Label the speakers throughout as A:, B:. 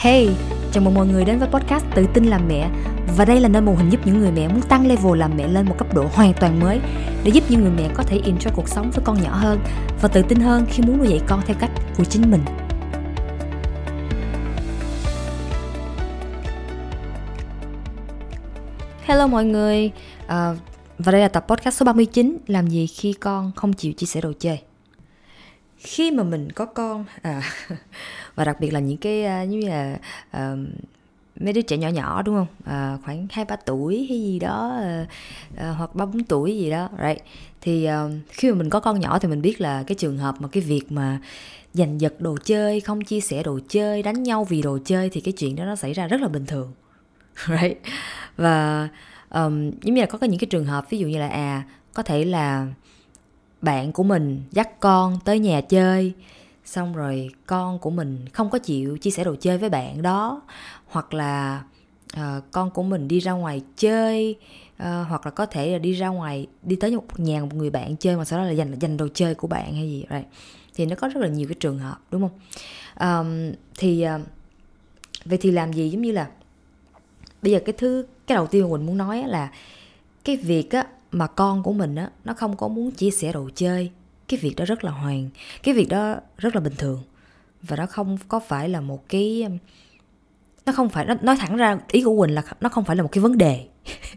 A: Hey, chào mừng mọi người đến với podcast Tự tin làm mẹ. Và đây là nơi mô hình giúp những người mẹ muốn tăng level làm mẹ lên một cấp độ hoàn toàn mới Để giúp những người mẹ có thể enjoy cuộc sống với con nhỏ hơn Và tự tin hơn khi muốn nuôi dạy con theo cách của chính mình. Hello mọi người. À, Và đây là tập podcast số 39 Làm gì khi con không chịu chia sẻ đồ chơi? Khi mà mình có con à, và đặc biệt là những cái uh, như là uh, mấy đứa trẻ nhỏ nhỏ đúng không? À, khoảng hai ba tuổi hay gì đó à, à, hoặc ba bốn tuổi gì đó right? Thì à, khi mà mình có con nhỏ thì mình biết là cái trường hợp mà cái việc mà giành giật đồ chơi không chia sẻ đồ chơi đánh nhau vì đồ chơi thì cái chuyện đó nó xảy ra rất là bình thường right? Và um, giống như là có những cái trường hợp ví dụ như là à có thể là bạn của mình dắt con tới nhà chơi. Xong rồi con của mình không có chịu chia sẻ đồ chơi với bạn đó. Hoặc là uh, con của mình đi ra ngoài chơi uh, hoặc là có thể là đi ra ngoài đi tới một nhà một người bạn chơi mà sau đó là dành dành đồ chơi của bạn hay gì right. thì nó có rất là nhiều cái trường hợp đúng không? Um, thì uh, vậy thì làm gì giống như là bây giờ cái thứ cái đầu tiên mà mình muốn nói là cái việc á mà con của mình á nó không có muốn chia sẻ đồ chơi. Cái việc đó rất là hoàn cái việc đó rất là bình thường. Và nó không có phải là một cái nó không phải nó nói thẳng ra ý của quỳnh là nó không phải là một cái vấn đề.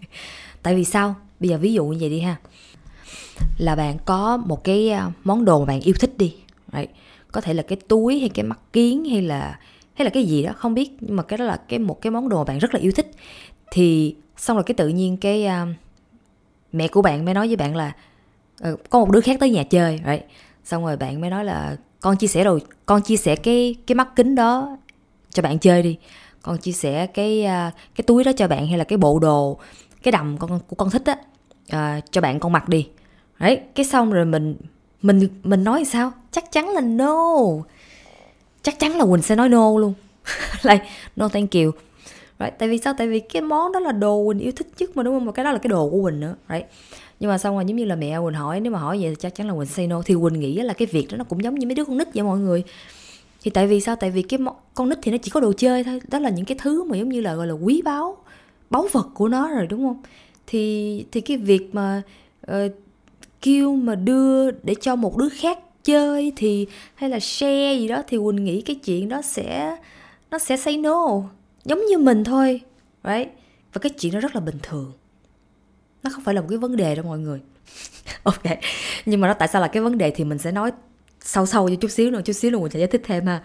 A: Tại vì sao? Bây giờ ví dụ như vậy đi ha. Là bạn có một cái à, món đồ mà bạn yêu thích đi right. có thể là cái túi hay cái mắt kiến hay là hay là cái gì đó không biết. Nhưng mà cái đó là cái một cái món đồ mà bạn rất là yêu thích. Thì xong rồi cái tự nhiên cái uh, mẹ của bạn mới nói với bạn là ừ, có một đứa khác tới nhà chơi. Right. xong rồi bạn mới nói là con chia sẻ rồi con chia sẻ cái cái mắt kính đó cho bạn chơi đi. Con chia sẻ cái à, cái túi đó cho bạn hay là cái bộ đồ cái đầm con của con thích á à, cho bạn con mặc đi. Đấy cái xong rồi mình mình mình nói sao? Chắc chắn là no. Chắc chắn là quỳnh sẽ nói no luôn. Like no thank you right? tại vì sao? Tại vì cái món đó là đồ quỳnh yêu thích nhất mà đúng không? Và cái đó là cái đồ của quỳnh nữa right? nhưng mà xong rồi giống như là mẹ quỳnh hỏi nếu mà hỏi vậy thì chắc chắn là quỳnh say no. Thì quỳnh nghĩ là cái việc đó nó cũng giống như mấy đứa con nít vậy mọi người. Thì tại vì sao? Tại vì cái con nít thì nó chỉ có đồ chơi thôi. Đó là những cái thứ mà giống như là gọi là quý báu báu vật của nó rồi đúng không? Thì thì cái việc mà uh, kêu mà đưa để cho một đứa khác chơi thì hay là share gì đó thì quỳnh nghĩ cái chuyện đó sẽ nó sẽ say no giống như mình thôi right? Và cái chuyện đó rất là bình thường. Nó không phải là một cái vấn đề đâu mọi người. Ok nhưng mà nó tại sao là cái vấn đề thì mình sẽ nói sâu sâu cho chút xíu nữa chút xíu nữa mình sẽ giải thích thêm ha.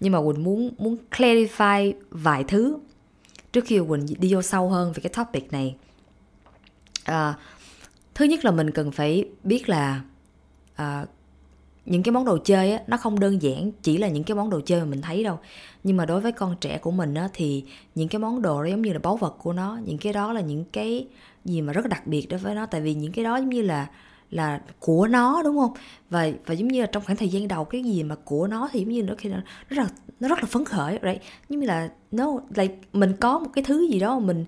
A: Nhưng mà quỳnh muốn muốn clarify vài thứ trước khi quỳnh đi vô sâu hơn về cái topic này. À, thứ nhất là mình cần phải biết là à, những cái món đồ chơi á nó không đơn giản chỉ là những cái món đồ chơi mà mình thấy đâu. Nhưng mà đối với con trẻ của mình á thì những cái món đồ đó giống như là báu vật của nó những cái đó là những cái gì mà rất đặc biệt đối với nó. Tại vì những cái đó giống như là là của nó đúng không? Và và giống như là trong khoảng thời gian đầu cái gì mà của nó thì giống như nó khi nó rất là nó rất là phấn khởi right? Giống như là nó like mình có một cái thứ gì đó mà mình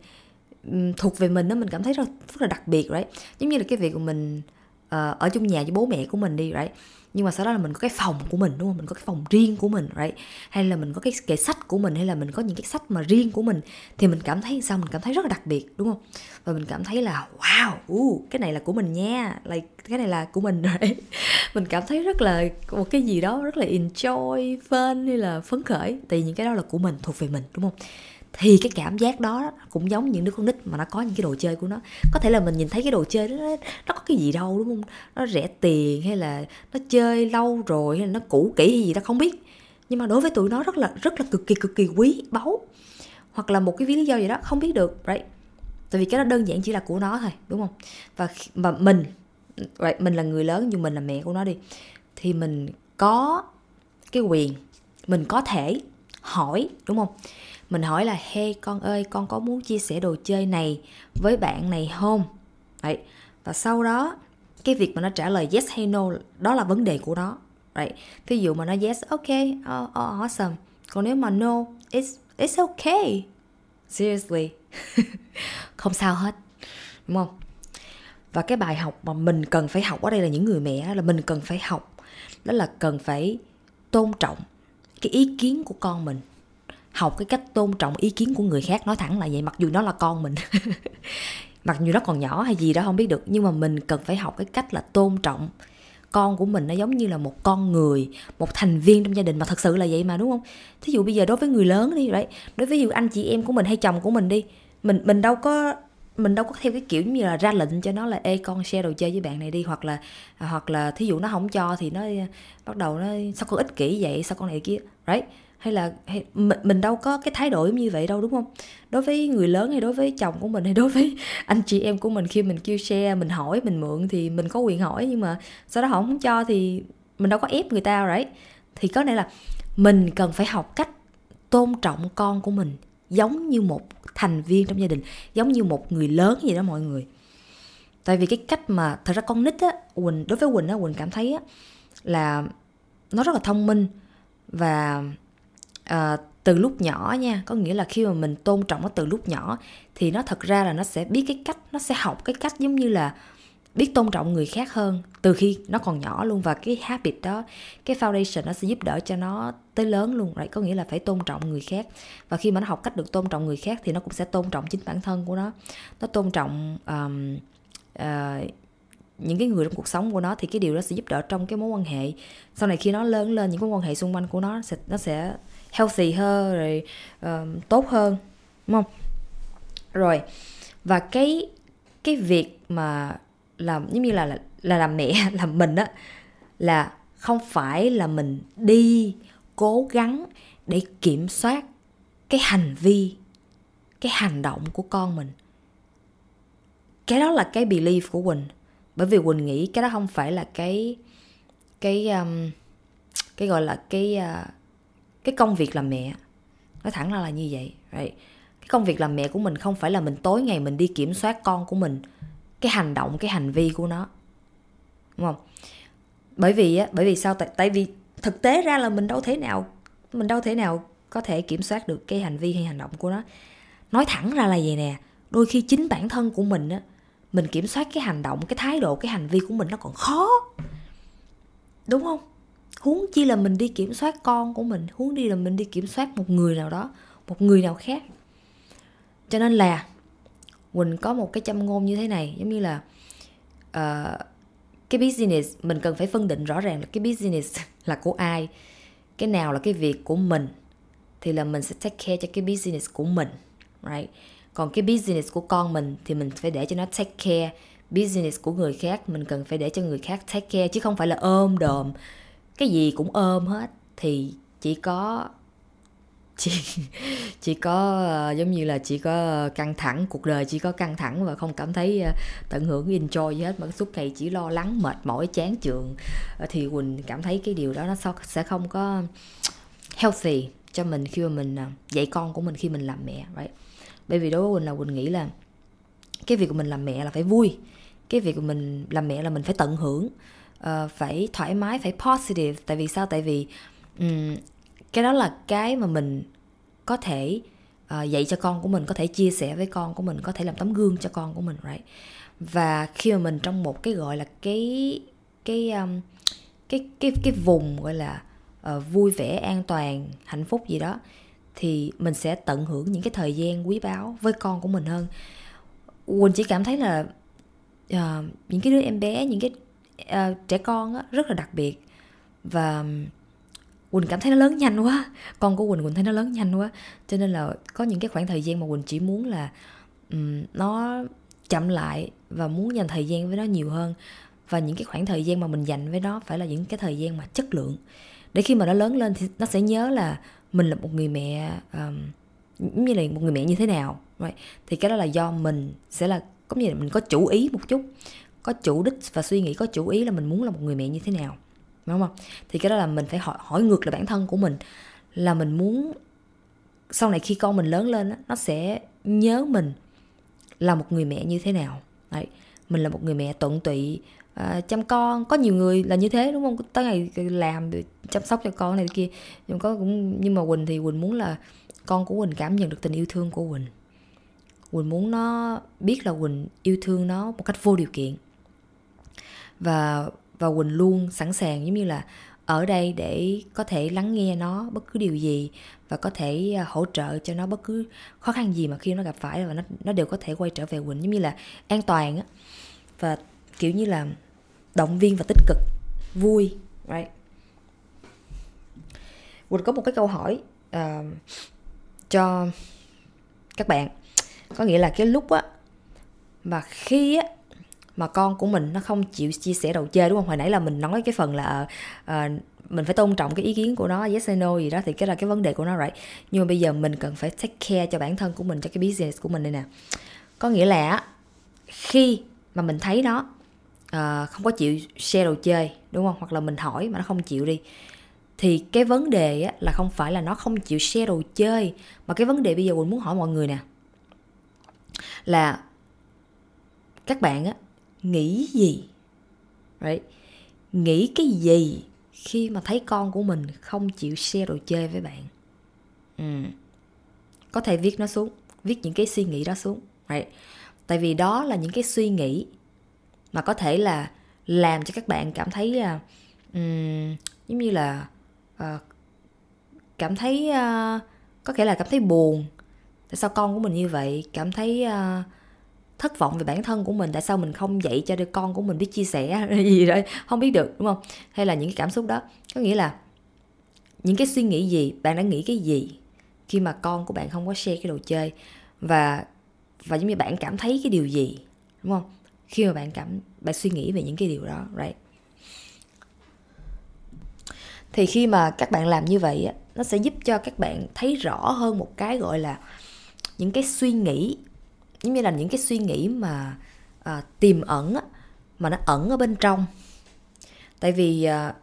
A: um, thuộc về mình đó mình cảm thấy rất, rất là đặc biệt right? Giống như là cái việc của mình uh, ở chung nhà với bố mẹ của mình đi right? Nhưng mà sau đó là mình có cái phòng của mình đúng không? Mình có cái phòng riêng của mình right? Hay là mình có cái kệ sách của mình hay là mình có những cái sách mà riêng của mình thì mình cảm thấy sao? Mình cảm thấy rất là đặc biệt đúng không? Và mình cảm thấy là wow uh, cái này là của mình nha. Like, cái này là của mình rồi mình cảm thấy rất là một cái gì đó rất là enjoy fun hay là phấn khởi. Tại vì những cái đó là của mình thuộc về mình đúng không? Thì cái cảm giác đó cũng giống những đứa con nít mà nó có những cái đồ chơi của nó. Có thể là mình nhìn thấy cái đồ chơi đó nó có cái gì đâu đúng không? Nó rẻ tiền hay là nó chơi lâu rồi hay là nó cũ kỹ hay gì ta không biết. Nhưng mà đối với tụi nó rất là rất là cực kỳ cực kỳ quý báu. Hoặc là một cái lý do gì đó không biết được right? Tại vì cái đó đơn giản chỉ là của nó thôi đúng không? Và và mình right, mình là người lớn nhưng mình là mẹ của nó đi thì mình có cái quyền mình có thể hỏi đúng không? Mình hỏi là hey con ơi con có muốn chia sẻ đồ chơi này với bạn này không Đấy. và sau đó cái việc mà nó trả lời yes hay no đó là vấn đề của nó Right. Ví dụ mà nó yes, ok, oh, oh, awesome. Còn nếu mà no, it's, it's okay. Seriously. không sao hết. Đúng không? Và cái bài học mà mình cần phải học ở đây là những người mẹ là mình cần phải học. Đó là cần phải tôn trọng cái ý kiến của con mình học cái cách tôn trọng ý kiến của người khác, nói thẳng là vậy, mặc dù nó là con mình. Mặc dù nó còn nhỏ hay gì đó, không biết được. Nhưng mà mình cần phải học cái cách là tôn trọng con của mình. Nó giống như là một con người, một thành viên trong gia đình mà thật sự là vậy mà, đúng không? Thí dụ bây giờ đối với người lớn đi, đấy. Đối với ví anh chị em của mình hay chồng của mình đi, mình mình đâu có, mình đâu có theo cái kiểu như là ra lệnh cho nó là, ê, con share đồ chơi với bạn này đi. Hoặc là hoặc là thí dụ nó không cho thì nó bắt đầu nó, sao con ích kỷ vậy? Sao con này kia right hay là hay, mình, mình đâu có cái thái độ như vậy đâu đúng không? Đối với người lớn hay đối với chồng của mình hay đối với anh chị em của mình khi mình kêu share mình hỏi mình mượn thì mình có quyền hỏi nhưng mà sau đó họ không cho thì mình đâu có ép người ta right? Thì có nghĩa là mình cần phải học cách tôn trọng con của mình giống như một thành viên trong gia đình giống như một người lớn gì đó mọi người. Tại vì cái cách mà thật ra con nít á quỳnh đối với quỳnh á quỳnh cảm thấy á là nó rất là thông minh và uh, từ lúc nhỏ nha có nghĩa là khi mà mình tôn trọng nó từ lúc nhỏ thì nó thật ra là nó sẽ biết cái cách nó sẽ học cái cách giống như là biết tôn trọng người khác hơn từ khi nó còn nhỏ luôn và cái habit đó cái foundation nó sẽ giúp đỡ cho nó tới lớn luôn right? có nghĩa là phải tôn trọng người khác và khi mà nó học cách được tôn trọng người khác thì nó cũng sẽ tôn trọng chính bản thân của nó nó tôn trọng um, uh, những cái người trong cuộc sống của nó thì cái điều đó sẽ giúp đỡ trong cái mối quan hệ sau này khi nó lớn lên những mối quan hệ xung quanh của nó sẽ nó sẽ healthy hơn rồi uh, tốt hơn đúng không? Rồi và cái cái việc mà làm giống như là là, là làm mẹ làm mình á là không phải là mình đi cố gắng để kiểm soát cái hành vi cái hành động của con mình. Cái đó là cái belief của quỳnh. Bởi vì quỳnh nghĩ cái đó không phải là cái cái um, cái gọi là cái uh, cái công việc làm mẹ, nói thẳng ra là như vậy, right? cái công việc làm mẹ của mình không phải là mình tối ngày mình đi kiểm soát con của mình, cái hành động, cái hành vi của nó, đúng không? Bởi vì á, bởi vì sao tại tại vì thực tế ra là mình đâu thể nào, mình đâu thể nào có thể kiểm soát được cái hành vi hay hành động của nó. Nói thẳng ra là vậy nè, đôi khi chính bản thân của mình á, mình kiểm soát cái hành động, cái thái độ, cái hành vi của mình nó còn khó, đúng không? Huống chi là mình đi kiểm soát con của mình huống đi là mình đi kiểm soát một người nào đó một người nào khác. Cho nên là quỳnh có một cái châm ngôn như thế này giống như là uh, cái business mình cần phải phân định rõ ràng là cái business là của ai cái nào là cái việc của mình thì là mình sẽ take care cho cái business của mình right? Còn cái business của con mình thì mình phải để cho nó take care. Business của người khác mình cần phải để cho người khác take care chứ không phải là ôm đồm cái gì cũng ôm hết. Thì chỉ có, chỉ chỉ có ờ, giống như là chỉ có căng thẳng, cuộc đời chỉ có căng thẳng và không cảm thấy ờ, tận hưởng, enjoy gì hết. Mà suốt ngày chỉ lo lắng, mệt mỏi, chán chường. Ờ, thì quỳnh cảm thấy cái điều đó nó sẽ không có healthy cho mình khi mà mình dạy con của mình khi mình làm mẹ right? bởi vì đối với quỳnh là quỳnh nghĩ là cái việc của mình làm mẹ là phải vui. Cái việc của mình làm mẹ là mình phải tận hưởng uh, phải thoải mái phải positive. Tại vì sao? Tại vì um, cái đó là cái mà mình có thể uh, dạy cho con của mình có thể chia sẻ với con của mình có thể làm tấm gương cho con của mình right? Và khi mà mình trong một cái gọi là cái cái um, cái cái cái vùng gọi là uh, vui vẻ an toàn hạnh phúc gì đó thì mình sẽ tận hưởng những cái thời gian quý báu với con của mình hơn. Quỳnh chỉ cảm thấy là uh, những cái đứa em bé những cái uh, trẻ con á, rất là đặc biệt. Và um, Quỳnh cảm thấy nó lớn nhanh quá. Con của Quỳnh Quỳnh thấy nó lớn nhanh quá. Cho nên là có những cái khoảng thời gian mà Quỳnh chỉ muốn là um, Nó chậm lại Và muốn dành thời gian với nó nhiều hơn. Và những cái khoảng thời gian mà mình dành với nó Phải là những cái thời gian mà chất lượng. Để khi mà nó lớn lên thì nó sẽ nhớ là Mình là một người mẹ um, như là một người mẹ như thế nào right? Thì cái đó là do mình sẽ là Có như là mình có chủ ý một chút. Có chủ đích và suy nghĩ có chủ ý là mình muốn là một người mẹ như thế nào đúng không? Thì cái đó là mình phải hỏi hỏi ngược lại bản thân của mình là mình muốn sau này khi con mình lớn lên nó sẽ nhớ mình là một người mẹ như thế nào. Đấy, mình là một người mẹ tận tụy à, chăm con có nhiều người là như thế đúng không? Tới ngày làm chăm sóc cho con này kia nhưng có cũng nhưng mà quỳnh thì quỳnh muốn là con của quỳnh cảm nhận được tình yêu thương của quỳnh. Quỳnh muốn nó biết là quỳnh yêu thương nó một cách vô điều kiện và và quỳnh luôn sẵn sàng giống như là ở đây để có thể lắng nghe nó bất cứ điều gì và có thể à, hỗ trợ cho nó bất cứ khó khăn gì mà khi nó gặp phải và nó nó đều có thể quay trở về Quỳnh giống như là an toàn á. Và kiểu như là động viên và tích cực vui right? Quỳnh có một cái câu hỏi uh, cho các bạn. Có nghĩa là cái lúc á mà khi á mà con của mình nó không chịu chia sẻ đầu chơi đúng không? Hồi nãy là mình nói cái phần là uh, mình phải tôn trọng cái ý kiến của nó yes hay no gì đó thì cái là cái vấn đề của nó right? Nhưng mà bây giờ mình cần phải take care cho bản thân của mình cho cái business của mình đây nè. Có nghĩa là khi mà mình thấy nó uh, không có chịu share đồ chơi đúng không? Hoặc là mình hỏi mà nó không chịu đi thì cái vấn đề á, là không phải là nó không chịu share đồ chơi mà cái vấn đề bây giờ mình muốn hỏi mọi người nè là các bạn á nghĩ gì right? nghĩ cái gì khi mà thấy con của mình không chịu share đồ chơi với bạn ừ. có thể viết nó xuống viết những cái suy nghĩ đó xuống right? tại vì đó là những cái suy nghĩ mà có thể là làm cho các bạn cảm thấy uh, um, giống như là uh, cảm thấy uh, có thể là cảm thấy buồn tại sao con của mình như vậy cảm thấy uh, thất vọng về bản thân của mình, tại sao mình không dạy cho đứa con của mình biết chia sẻ gì đó, không biết được, đúng không? Hay là những cái cảm xúc đó. Có nghĩa là những cái suy nghĩ gì, bạn đã nghĩ cái gì khi mà con của bạn không có share cái đồ chơi? Và và giống như bạn cảm thấy cái điều gì, đúng không? Khi mà bạn cảm, bạn suy nghĩ về những cái điều đó, right? Thì khi mà các bạn làm như vậy nó sẽ giúp cho các bạn thấy rõ hơn một cái gọi là những cái suy nghĩ giống như là những cái suy nghĩ mà à, tiềm ẩn á, mà nó ẩn ở bên trong tại vì à,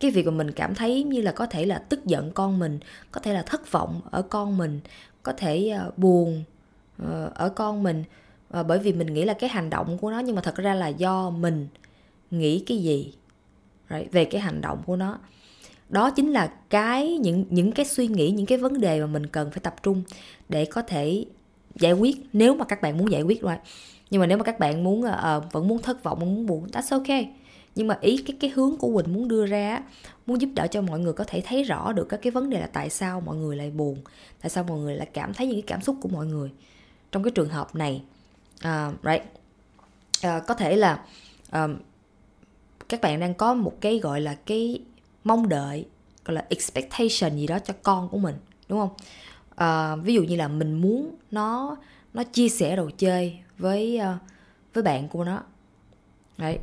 A: cái việc mà mình cảm thấy như là có thể là tức giận con mình có thể là thất vọng ở con mình có thể à, buồn à, ở con mình à, bởi vì mình nghĩ là cái hành động của nó nhưng mà thật ra là do mình nghĩ cái gì right? về cái hành động của nó đó chính là cái những những cái suy nghĩ những cái vấn đề mà mình cần phải tập trung để có thể giải quyết nếu mà các bạn muốn giải quyết rồi nhưng mà nếu mà các bạn muốn uh, vẫn muốn thất vọng muốn buồn that's ok nhưng mà ý cái cái hướng của Quỳnh muốn đưa ra muốn giúp đỡ cho mọi người có thể thấy rõ được các cái vấn đề là tại sao mọi người lại buồn tại sao mọi người lại cảm thấy những cái cảm xúc của mọi người trong cái trường hợp này. Uh, right. Uh, có thể là uh, các bạn đang có một cái gọi là cái mong đợi gọi là expectation gì đó cho con của mình đúng không? À, ví dụ như là mình muốn nó nó chia sẻ đồ chơi với ờ, với bạn của nó. Đấy.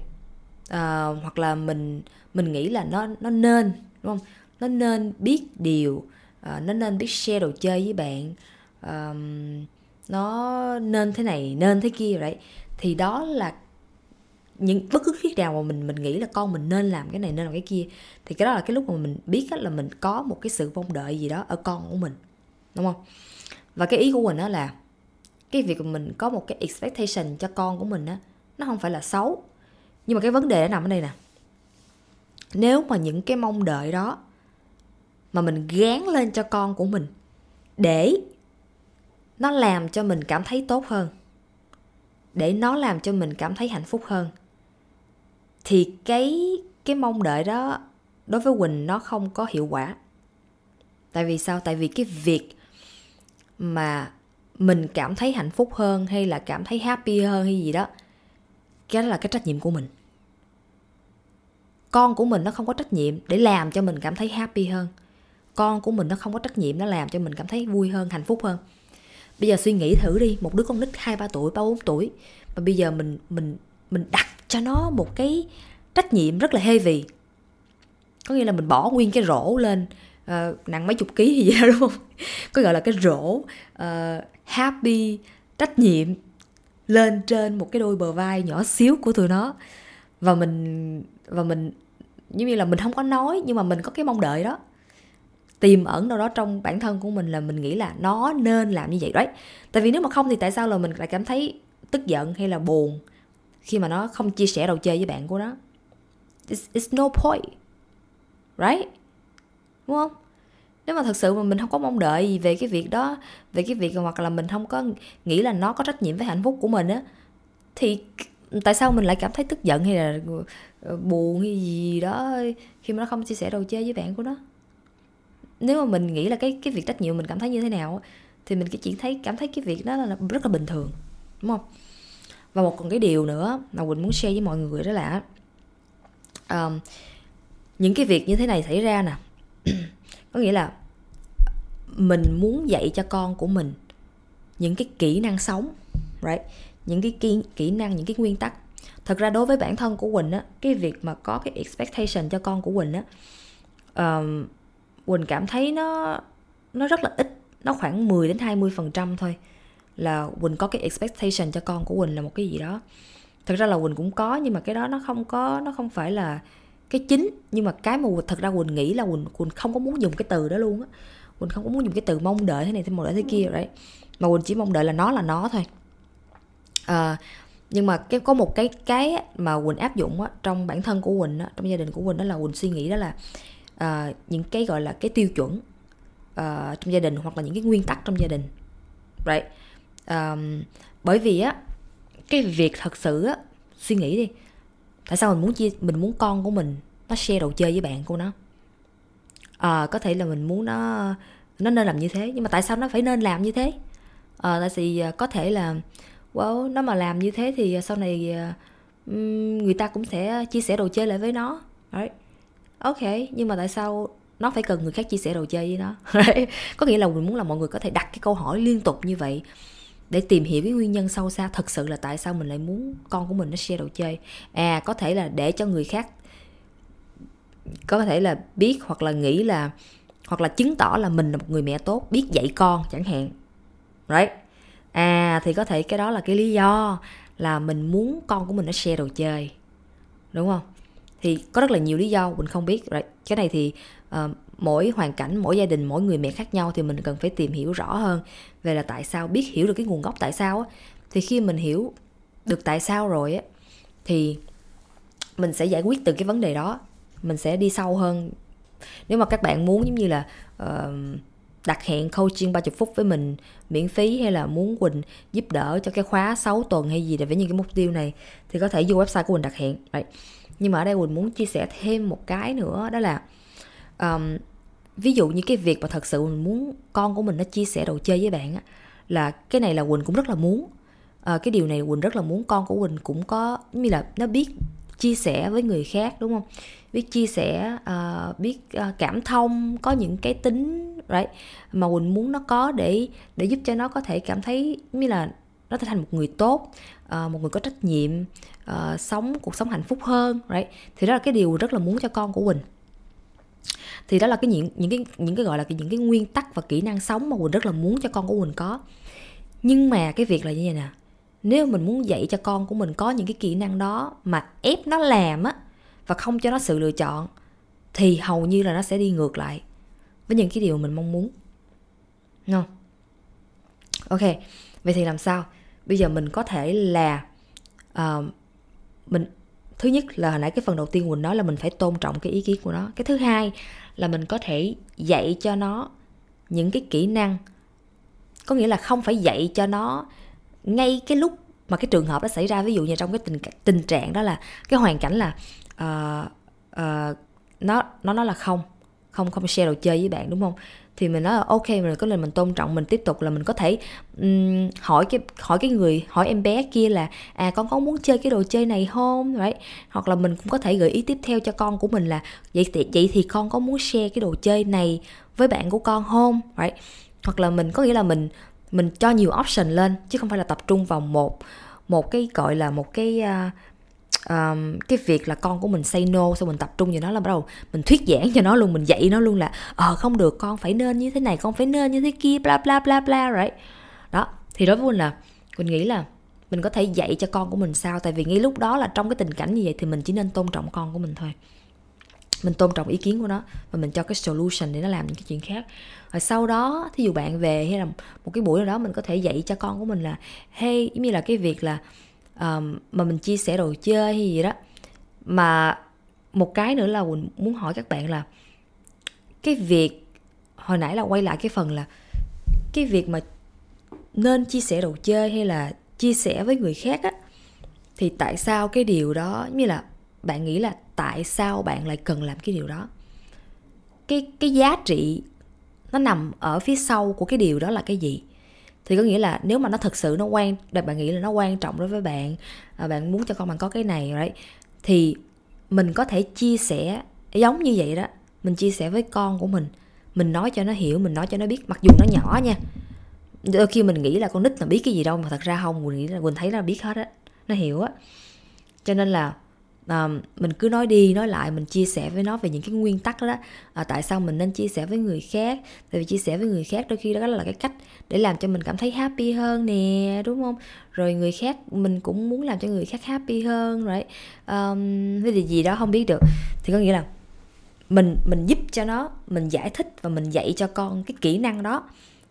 A: À, hoặc là mình mình nghĩ là nó nó nên đúng không? Nó nên biết điều à, nó nên biết share đồ chơi với bạn. À, nó nên thế này nên thế kia đấy. Thì đó là những bất cứ khi nào mà mình mình nghĩ là con mình nên làm cái này nên làm cái kia thì cái đó là cái lúc mà mình biết là mình có một cái sự mong đợi gì đó ở con của mình đúng không? Và cái ý của mình đó là cái việc mình có một cái expectation cho con của mình á, nó không phải là xấu. Nhưng mà cái vấn đề nó nằm ở đây nè. Nếu mà những cái mong đợi đó mà mình gán lên cho con của mình để nó làm cho mình cảm thấy tốt hơn, để nó làm cho mình cảm thấy hạnh phúc hơn, thì cái cái mong đợi đó đối với quỳnh nó không có hiệu quả. Tại vì sao? Tại vì cái việc mà mình cảm thấy hạnh phúc hơn hay là cảm thấy happy hơn hay gì đó, cái đó là cái trách nhiệm của mình. Con của mình nó không có trách nhiệm để làm cho mình cảm thấy happy hơn. Con của mình nó không có trách nhiệm nó làm cho mình cảm thấy vui hơn, hạnh phúc hơn. Bây giờ suy nghĩ thử đi, một đứa con nít hai, ba tuổi, ba, bốn tuổi, mà bây giờ mình mình mình đặt cho nó một cái trách nhiệm rất là heavy. Có nghĩa là mình bỏ nguyên cái rổ lên uh, nặng mấy chục ký gì đó đúng không? Có gọi là cái rổ uh, happy trách nhiệm lên trên một cái đôi bờ vai nhỏ xíu của tụi nó. Và mình và mình giống như là mình không có nói nhưng mà mình có cái mong đợi đó. Tiềm ẩn đâu đó trong bản thân của mình là mình nghĩ là nó nên làm như vậy đấy. Tại vì nếu mà không thì tại sao là mình lại cảm thấy tức giận hay là buồn khi mà nó không chia sẻ đồ chơi với bạn của nó? It's, it's no point right? Đúng không? Nếu mà thật sự mà mình không có mong đợi gì về cái việc đó về cái việc hoặc là mình không có nghĩ là nó có trách nhiệm với hạnh phúc của mình á thì tại sao mình lại cảm thấy tức giận hay là ờ, buồn hay gì đó khi mà nó không chia sẻ đồ chơi với bạn của nó? Nếu mà mình nghĩ là cái cái việc trách nhiệm mình cảm thấy như thế nào thì mình chỉ thấy cảm thấy cái việc đó là rất là bình thường đúng không? Và một còn cái điều nữa mà quỳnh muốn share với mọi người đó là um, những cái việc như thế này xảy ra nè có nghĩa là mình muốn dạy cho con của mình những cái kỹ năng sống right? Những cái kỹ, kỹ năng những cái nguyên tắc. Thật ra đối với bản thân của quỳnh á cái việc mà có cái expectation cho con của quỳnh á um, quỳnh cảm thấy nó nó rất là ít nó khoảng 10 đến 20 phần trăm thôi là quỳnh có cái expectation cho con của quỳnh là một cái gì đó. Thật ra là quỳnh cũng có nhưng mà cái đó nó không có nó không phải là cái chính nhưng mà cái mà thật ra quỳnh nghĩ là quỳnh quỳnh không có muốn dùng cái từ đó luôn á. Quỳnh không có muốn dùng cái từ mong đợi thế này thế mong đợi thế kia đấy mà quỳnh chỉ mong đợi là nó là nó thôi. À, nhưng mà cái có một cái cái mà quỳnh áp dụng á, trong bản thân của quỳnh á, trong gia đình của quỳnh đó là quỳnh suy nghĩ đó là uh, những cái gọi là cái tiêu chuẩn uh, trong gia đình hoặc là những cái nguyên tắc trong gia đình right? Um, bởi vì á cái việc thật sự á suy nghĩ đi tại sao mình muốn chia mình muốn con của mình nó share đồ chơi với bạn của nó? À, có thể là mình muốn nó nó nên làm như thế nhưng mà tại sao nó phải nên làm như thế? À, tại vì ờ, có thể là wow, nó mà làm như thế thì sau này um, người ta cũng sẽ chia sẻ đồ chơi lại với nó. Đấy. ok nhưng mà tại sao nó phải cần người khác chia sẻ đồ chơi với nó? Có nghĩa là mình muốn là mọi người có thể đặt cái câu hỏi liên tục như vậy để tìm hiểu cái nguyên nhân sâu xa thật sự là tại sao mình lại muốn con của mình nó share đồ chơi. À có thể là để cho người khác có thể là biết hoặc là nghĩ là hoặc là chứng tỏ là mình là một người mẹ tốt biết dạy con chẳng hạn. Right? À thì có thể cái đó là cái lý do là mình muốn con của mình nó share đồ chơi. Đúng không? Thì có rất là nhiều lý do mình không biết right. cái này thì uh, mỗi hoàn cảnh mỗi gia đình mỗi người mẹ khác nhau thì mình cần phải tìm hiểu rõ hơn về là tại sao biết hiểu được cái nguồn gốc tại sao á thì khi mình hiểu được tại sao rồi á thì mình sẽ giải quyết từ cái vấn đề đó mình sẽ đi sâu hơn nếu mà các bạn muốn giống như là uh, đặt hẹn coaching 30 phút với mình miễn phí hay là muốn Quỳnh giúp đỡ cho cái khóa 6 tuần hay gì để với những cái mục tiêu này thì có thể vô website của Quỳnh đặt hẹn. Right. Nhưng mà ở đây Quỳnh muốn chia sẻ thêm một cái nữa đó là um, ví dụ như cái việc mà thật sự mình muốn con của mình nó chia sẻ đồ chơi với bạn á là cái này là Quỳnh cũng rất là muốn. À, cái điều này Quỳnh rất là muốn con của Quỳnh cũng có như là nó biết chia sẻ với người khác đúng không? Biết chia sẻ uh, biết uh, cảm thông có những cái tính right mà quỳnh muốn nó có để để giúp cho nó có thể cảm thấy như là nó trở thành một người tốt uh, một người có trách nhiệm uh, sống cuộc sống hạnh phúc hơn right? Thì đó là cái điều rất là muốn cho con của quỳnh thì đó là cái những những cái những cái gọi là cái, những cái nguyên tắc và kỹ năng sống mà quỳnh rất là muốn cho con của quỳnh có. Nhưng mà cái việc là như vậy nè nếu mình muốn dạy cho con của mình có những cái kỹ năng đó mà ép nó làm á và không cho nó sự lựa chọn thì hầu như là nó sẽ đi ngược lại với những cái điều mình mong muốn. Không? Ok vậy thì làm sao? Bây giờ mình có thể là uh, mình thứ nhất là hồi nãy cái phần đầu tiên quỳnh nói là mình phải tôn trọng cái ý kiến của nó. Cái thứ hai là mình có thể dạy cho nó những cái kỹ năng. Có nghĩa là không phải dạy cho nó ngay cái lúc mà cái trường hợp đó xảy ra. Ví dụ như trong cái tình tình trạng đó là cái hoàn cảnh là uh, uh, nó nó nói là không không không share đồ chơi với bạn đúng không? Thì mình nói là ok mình có lần mình tôn trọng mình tiếp tục là mình có thể um, hỏi cái hỏi cái người hỏi em bé kia là à con có muốn chơi cái đồ chơi này không right? hoặc là mình cũng có thể gợi ý tiếp theo cho con của mình là vậy thì vậy thì con có muốn share cái đồ chơi này với bạn của con không right? hoặc là mình có nghĩa là mình mình cho nhiều option lên chứ không phải là tập trung vào một một cái gọi là một cái uh, um, cái việc là con của mình say no xong mình tập trung vào nó là bắt đầu mình thuyết giảng cho nó luôn mình dạy nó luôn là ờ không được con phải nên như thế này con phải nên như thế kia bla bla bla bla right? Đó thì đối với mình là mình nghĩ là mình có thể dạy cho con của mình sao? Tại vì ngay lúc đó là trong cái tình cảnh như vậy thì mình chỉ nên tôn trọng con của mình thôi. Mình tôn trọng ý kiến của nó và mình cho cái solution để nó làm những cái chuyện khác. Rồi sau đó thí dụ bạn về hay là một cái buổi nào đó mình có thể dạy cho con của mình là hey giống như là cái việc là um, mà mình chia sẻ đồ chơi hay gì đó. Mà một cái nữa là mình muốn hỏi các bạn là cái việc hồi nãy là quay lại cái phần là cái việc mà nên chia sẻ đồ chơi hay là chia sẻ với người khác á thì tại sao cái điều đó như là bạn nghĩ là tại sao bạn lại cần làm cái điều đó? Cái cái giá trị nó nằm ở phía sau của cái điều đó là cái gì? Thì có nghĩa là nếu mà nó thật sự nó quan bạn nghĩ là nó quan trọng đối với bạn à, bạn muốn cho con bạn có cái này, right? Thì mình có thể chia sẻ giống như vậy đó. Mình chia sẻ với con của mình. Mình nói cho nó hiểu, mình nói cho nó biết, mặc dù nó nhỏ nha. Đôi khi mình nghĩ là con nít là biết cái gì đâu mà thật ra không, mình nghĩ là mình thấy nó biết hết á. Nó hiểu á. Cho nên là à, mình cứ nói đi nói lại mình chia sẻ với nó về những cái nguyên tắc đó. À, tại sao mình nên chia sẻ với người khác? Tại vì chia sẻ với người khác đôi khi đó là cái cách để làm cho mình cảm thấy happy hơn nè đúng không? Rồi người khác mình cũng muốn làm cho người khác happy hơn rồi um, cái gì gì đó không biết được. Thì có nghĩa là mình mình giúp cho nó mình giải thích và mình dạy cho con cái kỹ năng đó.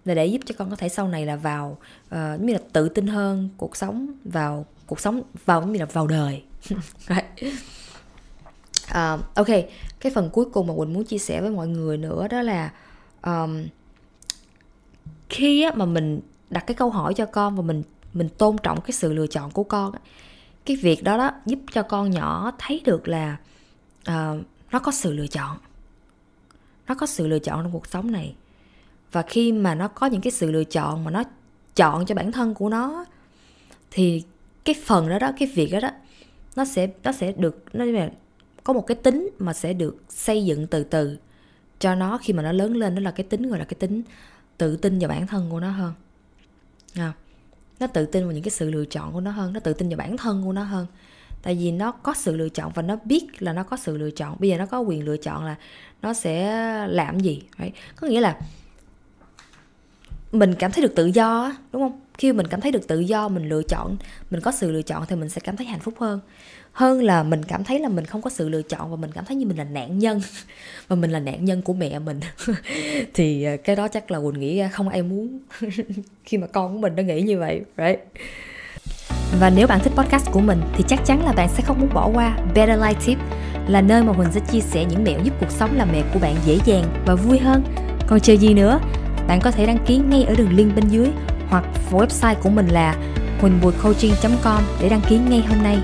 A: Là để giúp cho con có thể sau này là vào uh, như là tự tin hơn cuộc sống vào cuộc sống vào như là vào đời. uh, ok cái phần cuối cùng mà quỳnh muốn chia sẻ với mọi người nữa đó là um, khi á, mà mình đặt cái câu hỏi cho con và mình mình tôn trọng cái sự lựa chọn của con cái việc đó đó giúp cho con nhỏ thấy được là uh, nó có sự lựa chọn. Nó có sự lựa chọn trong cuộc sống này. Và khi mà nó có những cái sự lựa chọn mà nó chọn cho bản thân của nó thì cái phần đó đó cái việc đó đó nó sẽ nó sẽ được nó là có một cái tính mà sẽ được xây dựng từ từ cho nó khi mà nó lớn lên đó là cái tính gọi là cái tính tự tin vào bản thân của nó hơn. À, nó tự tin vào những cái sự lựa chọn của nó hơn nó tự tin vào bản thân của nó hơn. Tại vì nó có sự lựa chọn và nó biết là nó có sự lựa chọn. Bây giờ nó có quyền lựa chọn là nó sẽ làm gì phải có nghĩa là mình cảm thấy được tự do đúng không khi mình cảm thấy được tự do, mình lựa chọn, mình có sự lựa chọn thì mình sẽ cảm thấy hạnh phúc hơn hơn là mình cảm thấy là mình không có sự lựa chọn và mình cảm thấy như mình là nạn nhân, và mình là nạn nhân của mẹ mình thì ờ, cái đó chắc là quỳnh nghĩ ờ, không ai muốn khi mà con của mình nó nghĩ như vậy, right
B: và nếu bạn thích podcast của mình thì chắc chắn là bạn sẽ không muốn bỏ qua Better Life Tip, là nơi mà Huỳnh sẽ chia sẻ những mẹo giúp cuộc sống làm mẹ của bạn dễ dàng và vui hơn. Còn chờ gì nữa? Bạn có thể đăng ký ngay ở đường link bên dưới hoặc website của mình là huỳnhbùicoaching.com để đăng ký ngay hôm nay.